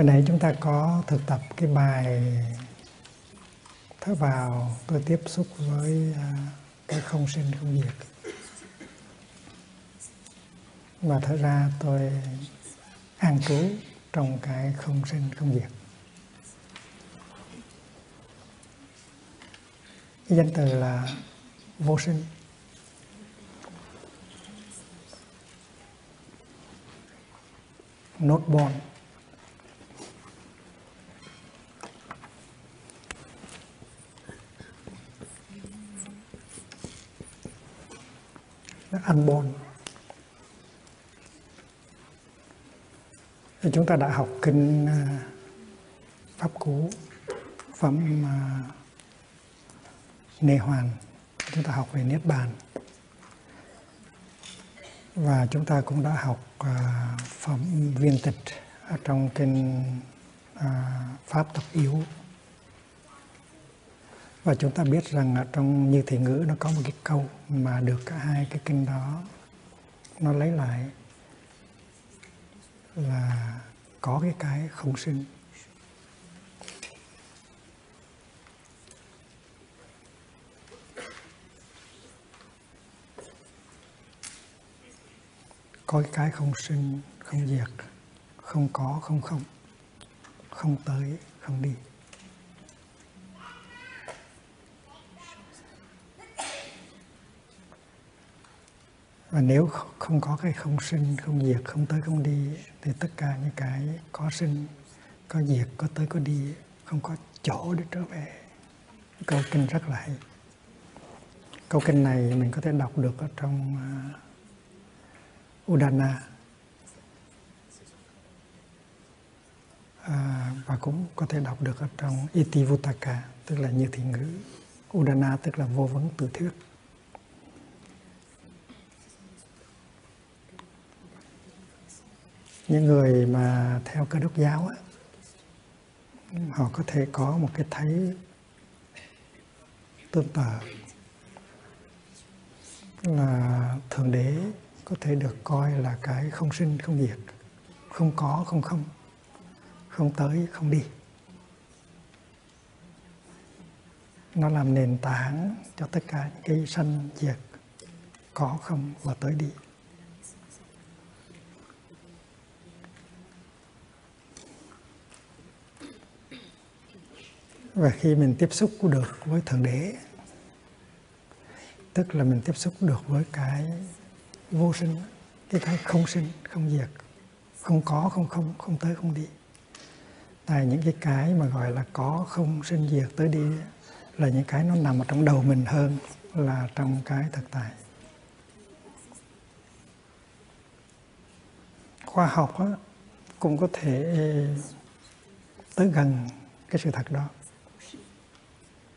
Hồi nãy chúng ta có thực tập cái bài thở vào, tôi tiếp xúc với à, cái không sinh không diệt. Và thở ra tôi an trú trong cái không sinh không diệt. Cái danh từ là vô sinh. Not born. Unborn thì chúng ta đã học kinh à, pháp cú, phẩm à, nê hoàn. Chúng ta học về niết bàn. Và chúng ta cũng đã học à, phẩm viên tịch ở trong kinh pháp tập yếu và chúng ta biết rằng ở trong như thị ngữ nó có một cái câu mà được cả hai cái kinh đó nó lấy lại là có cái cái không sinh. Có cái cái không sinh, không diệt, không có, không không không tới, không đi. Và nếu không có cái không sinh không diệt không tới không đi thì tất cả những cái có sinh có diệt có tới có đi không có chỗ để trở về. Câu kinh rất là hay. Câu kinh này mình có thể đọc được ở trong uh, Udana. À, và cũng có thể đọc được ở trong Itivutaka tức là như thị ngữ. Udana tức là vô vấn tự thuyết. Những người mà theo cơ đốc giáo á, họ có thể có một cái thấy tương tự là thượng đế có thể được coi là cái không sinh không diệt không có không không không tới không đi. Nó làm nền tảng cho tất cả những cái sanh diệt có không và tới đi. Và khi mình tiếp xúc được với thượng đế tức là mình tiếp xúc được với cái vô sinh cái cái không sinh không diệt không có không không không tới không đi. Tại những cái cái mà gọi là có không sinh diệt tới đi là những cái nó nằm ở trong đầu mình hơn là trong cái thực tại. Khoa học á, cũng có thể tới gần cái sự thật đó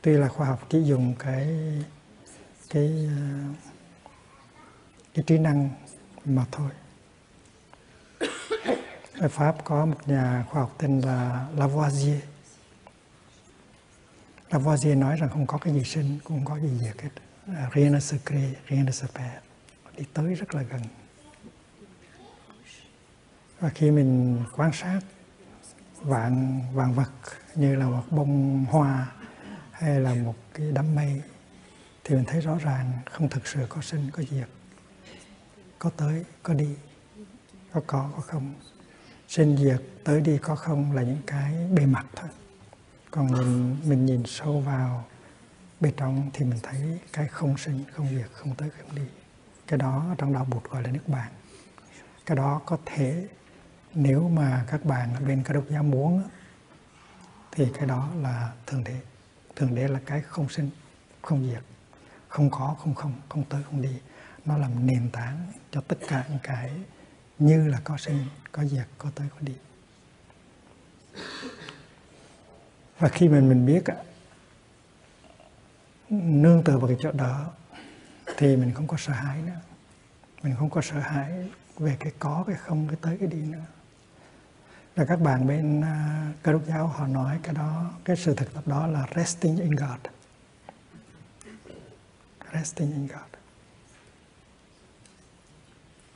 tuy là khoa học chỉ dùng cái cái ờ, cái trí năng mà thôi. Ở Pháp có một nhà khoa học tên là Lavoisier. Lavoisier nói rằng không có cái gì sinh, cũng không có gì diệt hết. À, rien ne se crée, rien ne se perd. Đi tới rất là gần. Và khi mình quan sát vạn vạn vật như là một bông hoa hay là một cái đám mây thì mình thấy rõ ràng không thực sự có sinh, có diệt. Có tới, có đi, có có có không. Sinh diệt, tới đi, có không là những cái bề mặt thôi. Còn mình mình nhìn sâu vào bên trong thì mình thấy cái không sinh, không diệt, không tới, không đi. Cái đó trong đạo bụt gọi là nước bạn cái đó có thể nếu mà các bạn ở bên các độc giáo muốn thì cái đó là thường đế thượng đế là cái không sinh, không diệt, không có, không không không tới, không đi. Nó làm nền tảng cho tất cả những cái như là có sinh, có diệt, có tới, có đi. Và khi mình mình biết nương tựa vào cái chỗ đó, thì mình không có sợ hãi nữa. Mình không có sợ hãi về cái có, cái không, cái tới, cái đi nữa rồi các bạn bên uh, cơ đốc giáo họ nói cái đó cái sự thực tập đó là resting in God. Resting in God.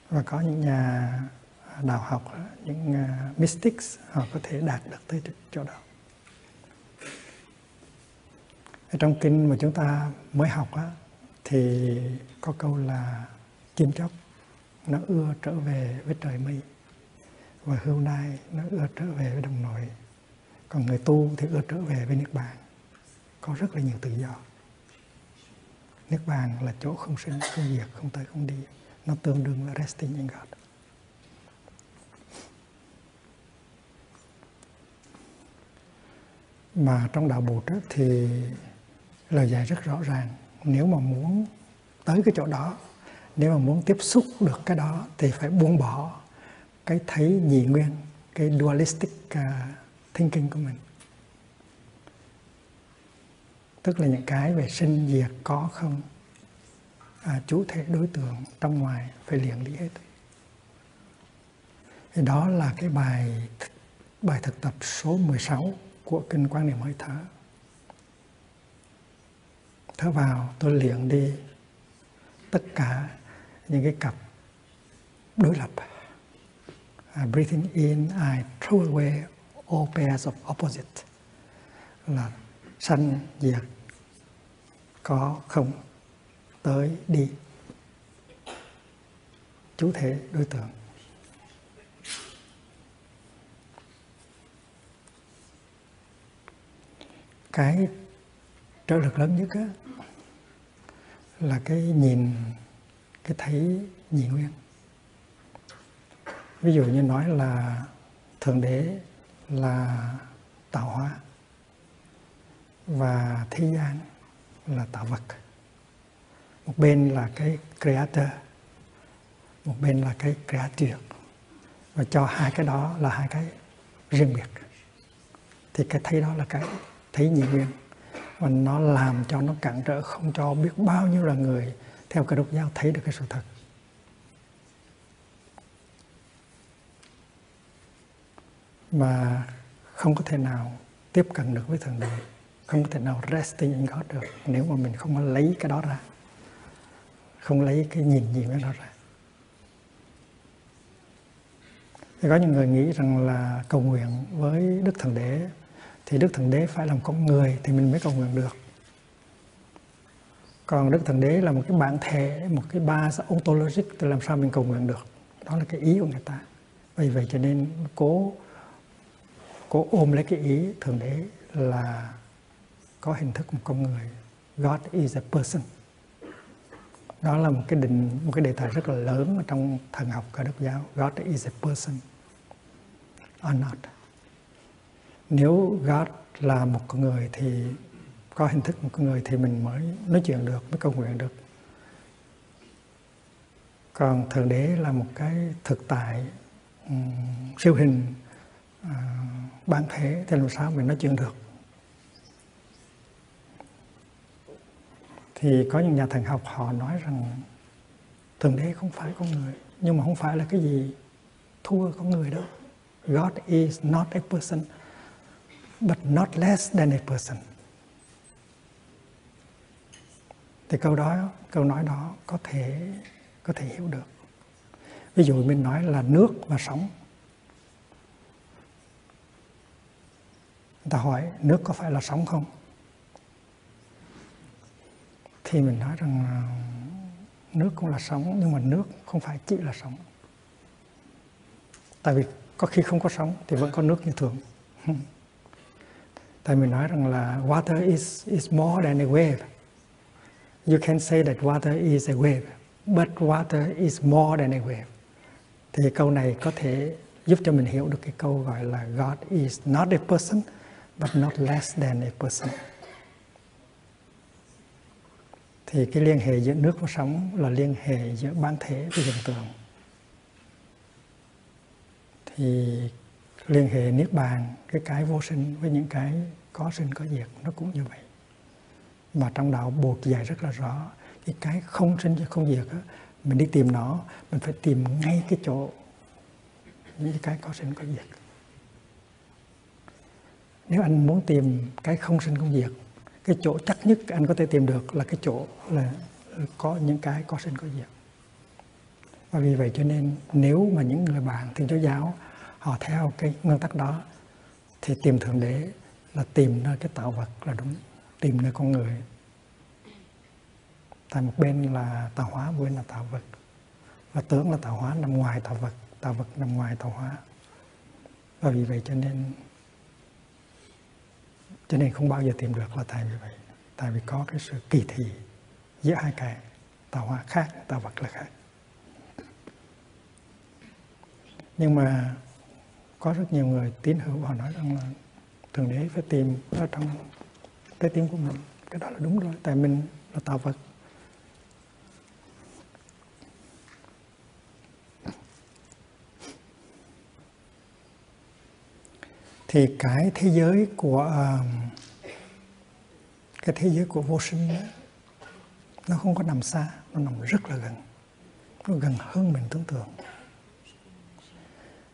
Và có những nhà đạo học những uh, mystics họ có thể đạt được tới chỗ đó. Ở trong kinh mà chúng ta mới học á, thì có câu là chim chóc nó ưa trở về với trời mây và hôm nay nó ưa trở về với đồng nội. Còn người tu thì ưa trở về với nước bạn, có rất là nhiều tự do. Nước bạn là chỗ không sinh không diệt không tới không đi. Nó tương đương là resting in God. Mà trong đạo Bụt thì lời dạy rất rõ ràng. Nếu mà muốn tới cái chỗ đó nếu mà muốn tiếp xúc được cái đó thì phải buông bỏ cái thấy nhị nguyên cái dualistic uh, thinking của mình. Tức là những cái về sinh diệt có không. À, chủ thể đối tượng trong ngoài phải liền lý hết. Thì đó là cái bài bài thực tập số 16 của kinh quan niệm hơi thở. Thở vào tôi luyện đi tất cả những cái cặp đối lập uh, breathing in I throw away all pairs of opposite. Là sanh diệt có không? Tới đi. Chủ thể đối tượng. Cái trợ lực lớn nhất á, là cái nhìn cái thấy nhị nguyên ví dụ như nói là thượng đế là tạo hóa và thế gian là tạo vật. Một bên là cái creator, một bên là cái creative. Và cho hai cái đó là hai cái riêng biệt. Thì cái thấy đó là cái thấy nhị nguyên. Và nó làm cho nó cản trở không cho biết bao nhiêu là người theo cái đốc giáo thấy được cái sự thật. Mà không có thể nào tiếp cận được với thượng đế. Không có thể nào resting in God được nếu mà mình không lấy cái đó ra. Không lấy cái nhìn gì cái đó ra. Thì có những người nghĩ rằng là cầu nguyện với Đức Thượng Đế thì Đức Thượng Đế phải làm con người thì mình mới cầu nguyện được. Còn Đức Thượng Đế là một cái bản thể, một cái ba ontologic thì làm sao mình cầu nguyện được. Đó là cái ý của người ta. Vì vậy cho nên cố cố ôm lấy cái ý Thượng Đế là có hình thức một con người. God is a person. Đó là một cái định một cái đề tài rất là lớn trong thần học cơ đốc giáo. God is a person or not? Nếu God là một con người thì có hình thức một con người thì mình mới nói chuyện được mới cầu nguyện được. Còn thượng đế là một cái thực tại um, siêu hình uh, bản thể, thì làm sao mình nói chuyện được? Thì có những nhà thần học họ nói rằng, thượng đế không phải con người, nhưng mà không phải là cái gì thua con người đâu. God is not a person, but not less than a person. Thì câu đó, câu nói đó có thể có thể hiểu được. Ví dụ mình nói là nước và sóng. Người ta hỏi, nước có phải là sóng không? Thì mình nói rằng nước cũng là sóng, nhưng mà nước không phải chỉ là sóng. Tại vì có khi không có sóng thì vẫn có nước như thường. Tại mình nói rằng là water is is more than a wave. You can say that water is a wave, but water is more than a wave. Thì câu này có thể giúp cho mình hiểu được cái câu gọi là God is not a person but not less than a person. Thì cái liên hệ giữa nước và sóng là liên hệ giữa bản thể với hiện tượng. Thì liên hệ niết bàn cái cái vô sinh với những cái có sinh có diệt nó cũng như vậy. Mà trong đạo buộc dạy rất là rõ cái cái không sinh không diệt á, mình đi tìm nó mình phải tìm ngay cái chỗ những cái có sinh có diệt nếu anh muốn tìm cái không sinh không diệt, cái chỗ chắc nhất anh có thể tìm được là cái chỗ là có những cái có sinh có diệt. Và vì vậy cho nên nếu mà những người bạn thiên chúa giáo, họ theo cái nguyên tắc đó, thì tìm thượng đế là tìm nơi cái tạo vật là đúng, tìm nơi con người. Tại một bên là tạo hóa, một bên là tạo vật. Và tưởng là tạo hóa nằm ngoài tạo vật tạo vật nằm ngoài tạo hóa. Và vì vậy cho nên cho nên không bao giờ tìm được là tại vì vậy. Tại vì có cái sự kỳ thị giữa hai cái tạo hóa khác, tạo vật là khác. Nhưng mà có rất nhiều người tín hữu họ nói rằng là thượng đế phải tìm ở trong trái tim của mình. Cái đó là đúng rồi. Tại mình là tạo vật. Thì cái thế giới của ờ, cái thế giới của vô sinh đó, nó không có nằm xa nó nằm rất là gần. Nó gần hơn mình tưởng tượng.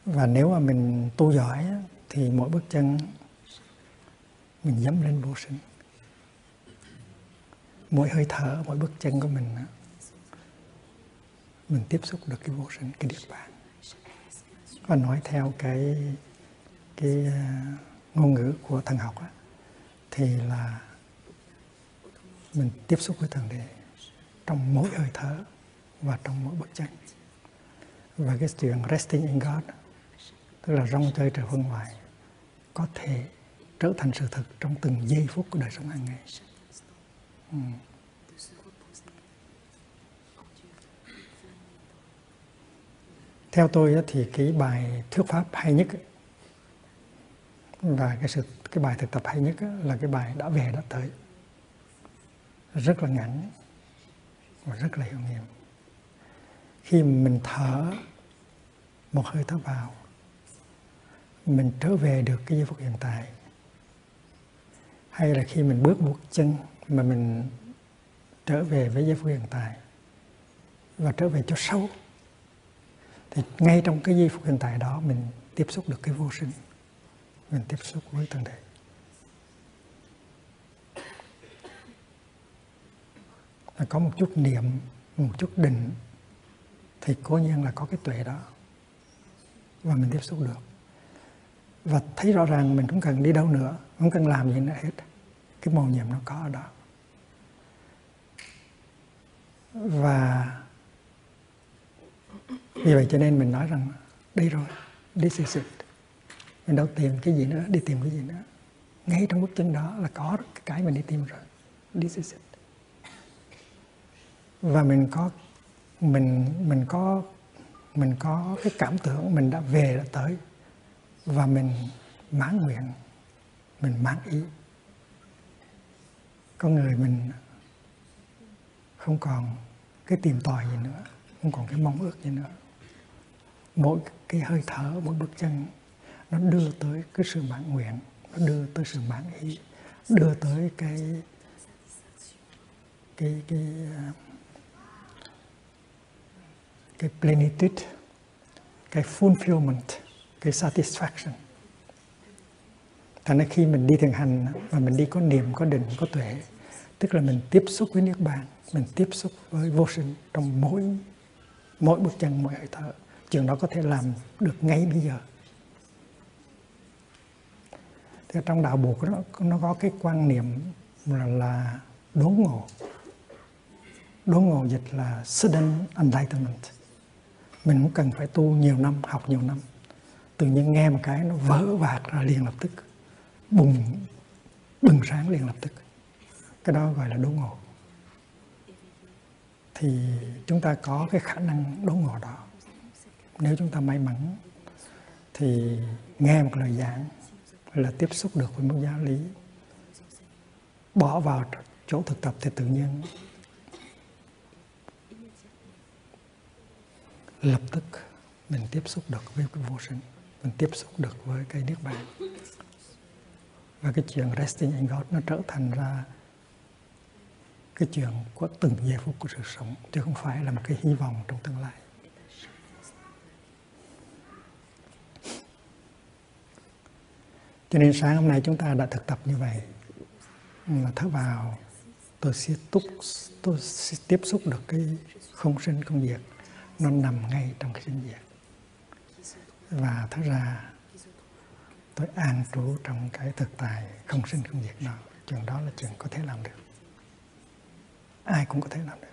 Và nếu mà mình tu giỏi thì mỗi bước chân mình dẫm lên vô sinh mỗi hơi thở mỗi bước chân của mình mình tiếp xúc được cái vô sinh cái địa bàn. Và nói theo cái cái ờ, ngôn ngữ của thần học á, thì là mình tiếp xúc với thượng đế trong mỗi hơi thở và trong mỗi bước chân và cái chuyện resting in God tức là rong chơi trời phương ngoại có thể trở thành sự thật trong từng giây phút của đời sống hàng ngày. Ừ. Theo tôi thì cái bài thuyết pháp hay nhất và cái sự, cái bài thực tập hay nhất là cái bài đã về đã tới. Rất là ngắn và rất là hiệu nghiệm. Khi mình thở một hơi thở vào, mình trở về được cái giây phút hiện tại. Hay là khi mình bước một chân mà mình trở về với giây phút hiện tại và trở về cho sâu thì ngay trong cái giây phút hiện tại đó mình tiếp xúc được cái vô sinh mình tiếp xúc với thân thể. Là có một chút niệm, một chút định, thì cố nhiên là có cái tuệ đó. Và mình tiếp xúc được. Và thấy rõ ràng mình không cần đi đâu nữa, không cần làm gì nữa hết. Cái màu nhiệm nó có ở đó. Và vì vậy cho nên mình nói rằng đây rồi this is it mình đâu tìm cái gì nữa, đi tìm cái gì nữa. Ngay trong bước chân đó là có cái mình đi tìm rồi. This is it. Và mình có, mình mình có mình có cái cảm tưởng mình đã về đã tới. Và mình mãn nguyện, mình mãn ý. Con người mình không còn cái tìm tòi gì nữa, không còn cái mong ước gì nữa. Mỗi cái hơi thở, mỗi bước chân nó đưa tới cái sự mãn nguyện, nó đưa tới sự mãn ý, đưa tới cái cái cái cái plenitude, cái fulfillment, cái satisfaction. Thành ra khi mình đi thiền hành và mình đi có niềm có định, có tuệ, tức là mình tiếp xúc với niết bàn, mình tiếp xúc với vô sinh trong mỗi mỗi bước chân mỗi hơi thở, chuyện đó có thể làm được ngay bây giờ thì trong đạo buộc nó nó có cái quan niệm là, là đốn ngộ. Đốn ngộ dịch là sudden enlightenment. Mình cũng cần phải tu nhiều năm học nhiều năm. Tự nhiên nghe một cái nó vỡ vạc ra liền lập tức. Bùng bừng sáng liền lập tức. Cái đó gọi là đốn ngộ. Thì chúng ta có cái khả năng đốn ngộ đó. Nếu chúng ta may mắn thì nghe một lời giảng là tiếp xúc được với một giáo lý. Bỏ vào chỗ thực tập thì tự nhiên lập tức mình tiếp xúc được với cái vô sinh, mình tiếp xúc được với cái niết bàn. Và cái chuyện resting in God nó trở thành ra cái chuyện của từng giây phút của sự sống, chứ không phải là một cái hy vọng trong tương lai. Cho nên sáng hôm nay chúng ta đã thực tập như vậy. Là thở vào. Tôi sẽ túc, tôi sẽ tiếp xúc được cái không sinh không diệt. Nó nằm ngay trong cái sinh diệt. Và thở ra, tôi an trú trong cái thực tại không sinh không diệt đó. Chuyện đó là chuyện có thể làm được. Ai cũng có thể làm được.